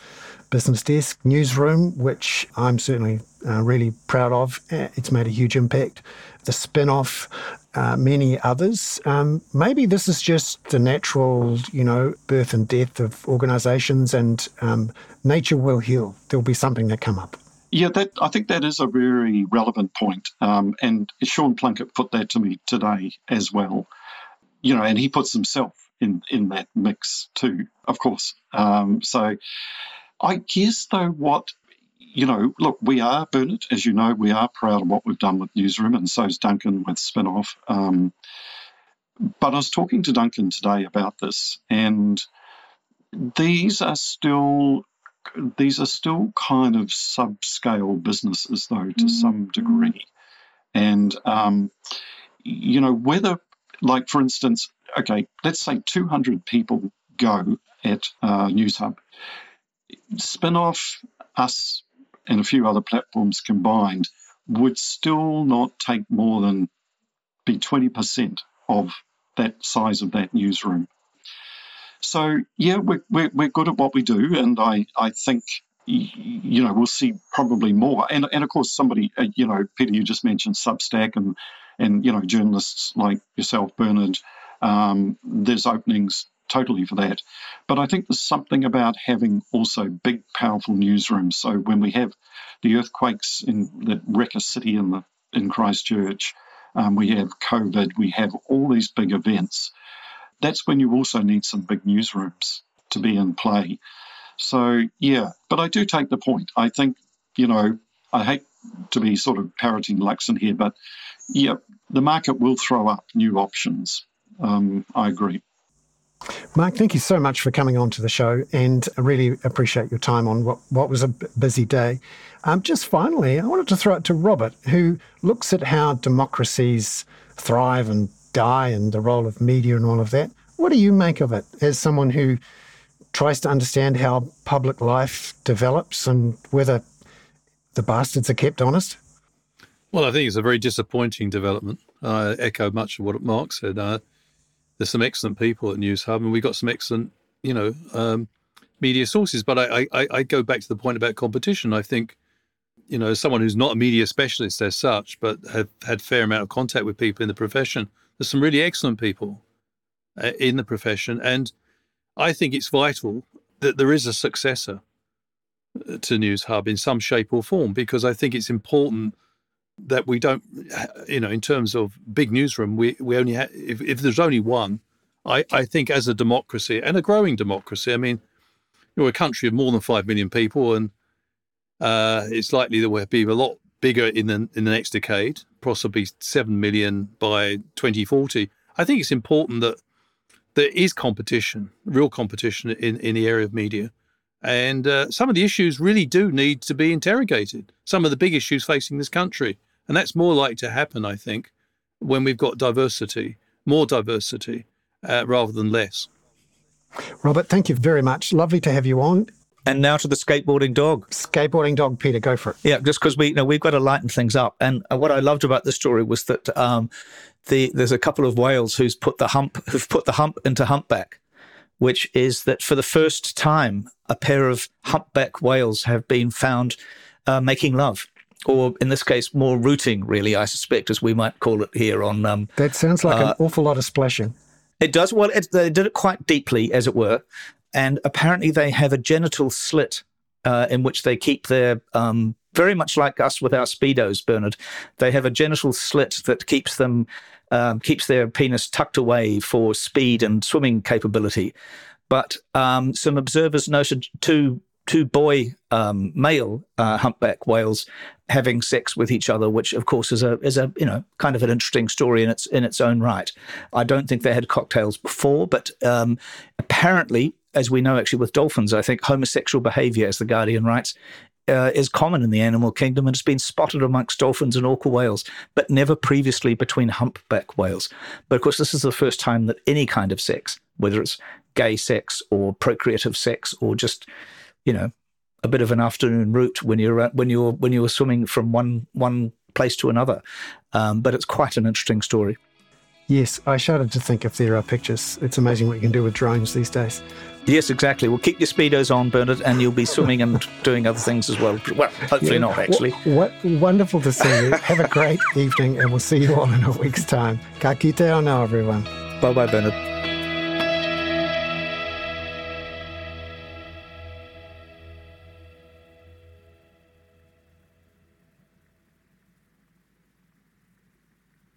Business Desk, Newsroom, which I'm certainly uh, really proud of. Uh, it's made a huge impact. The spin off uh, many others. Um, maybe this is just the natural, you know, birth and death of organisations, and um, nature will heal. There'll be something that come up. Yeah, that I think that is a very relevant point. Um, and Sean Plunket put that to me today as well. You know, and he puts himself in in that mix too, of course. Um, so, I guess though, what you know, look, we are, Bernard, as you know, we are proud of what we've done with Newsroom, and so is Duncan with Spinoff. Um, but I was talking to Duncan today about this, and these are still these are still kind of subscale businesses, though, to mm-hmm. some degree. And um, you know, whether, like, for instance, okay, let's say 200 people go at uh, Newshub. Spinoff, us, and a few other platforms combined would still not take more than be 20% of that size of that newsroom. So, yeah, we're, we're, we're good at what we do. And I, I think, you know, we'll see probably more. And and of course, somebody, uh, you know, Peter, you just mentioned Substack, and and you know, journalists like yourself, Bernard. Um, there's openings totally for that. But I think there's something about having also big, powerful newsrooms. So when we have the earthquakes in that wreck a city in the in Christchurch, um, we have COVID, we have all these big events. That's when you also need some big newsrooms to be in play. So yeah, but I do take the point. I think you know I hate to be sort of parroting Luxon here, but yeah, the market will throw up new options. Um, I agree. Mark, thank you so much for coming on to the show and I really appreciate your time on what, what was a busy day. Um, just finally, I wanted to throw it to Robert, who looks at how democracies thrive and die and the role of media and all of that. What do you make of it as someone who tries to understand how public life develops and whether the bastards are kept honest? Well, I think it's a very disappointing development. I echo much of what Mark said. Uh, there's some excellent people at Newshub, and we've got some excellent, you know, um, media sources. But I, I, I go back to the point about competition. I think, you know, as someone who's not a media specialist as such, but have had fair amount of contact with people in the profession, there's some really excellent people uh, in the profession, and I think it's vital that there is a successor uh, to Newshub in some shape or form because I think it's important that we don't, you know, in terms of big newsroom, we, we only if, if there's only one, I, I think as a democracy and a growing democracy, I mean, we're a country of more than 5 million people and uh, it's likely that we'll be a lot bigger in the, in the next decade, possibly 7 million by 2040. I think it's important that there is competition, real competition in, in the area of media. And uh, some of the issues really do need to be interrogated. Some of the big issues facing this country. And that's more likely to happen, I think, when we've got diversity, more diversity, uh, rather than less. Robert, thank you very much. Lovely to have you on. And now to the skateboarding dog. Skateboarding dog, Peter, go for it. Yeah, just because we, you know, we've got to lighten things up. And uh, what I loved about the story was that um, the there's a couple of whales who's put the hump who've put the hump into humpback, which is that for the first time a pair of humpback whales have been found uh, making love or in this case, more rooting, really, I suspect, as we might call it here on. Um, that sounds like uh, an awful lot of splashing. It does. Well, it, they did it quite deeply, as it were. And apparently, they have a genital slit uh, in which they keep their, um, very much like us with our Speedos, Bernard, they have a genital slit that keeps them. Um, keeps their penis tucked away for speed and swimming capability. But um, some observers noted two two boy um, male uh, humpback whales having sex with each other, which of course is a is a you know kind of an interesting story in its in its own right. I don't think they had cocktails before, but um, apparently, as we know, actually with dolphins, I think homosexual behaviour, as the Guardian writes. Uh, is common in the animal kingdom and has been spotted amongst dolphins and orca whales, but never previously between humpback whales. But of course, this is the first time that any kind of sex, whether it's gay sex or procreative sex or just you know, a bit of an afternoon root when you're when you're when you're swimming from one one place to another. Um, but it's quite an interesting story. Yes, I shudder to think if there are pictures. It's amazing what you can do with drones these days. Yes, exactly. Well, keep your speedos on, Bernard, and you'll be swimming and doing other things as well. Well, hopefully yeah. not, actually. W- w- wonderful to see you. Have a great evening, and we'll see you all in a week's time. Ka kite now, everyone. Bye bye, Bernard.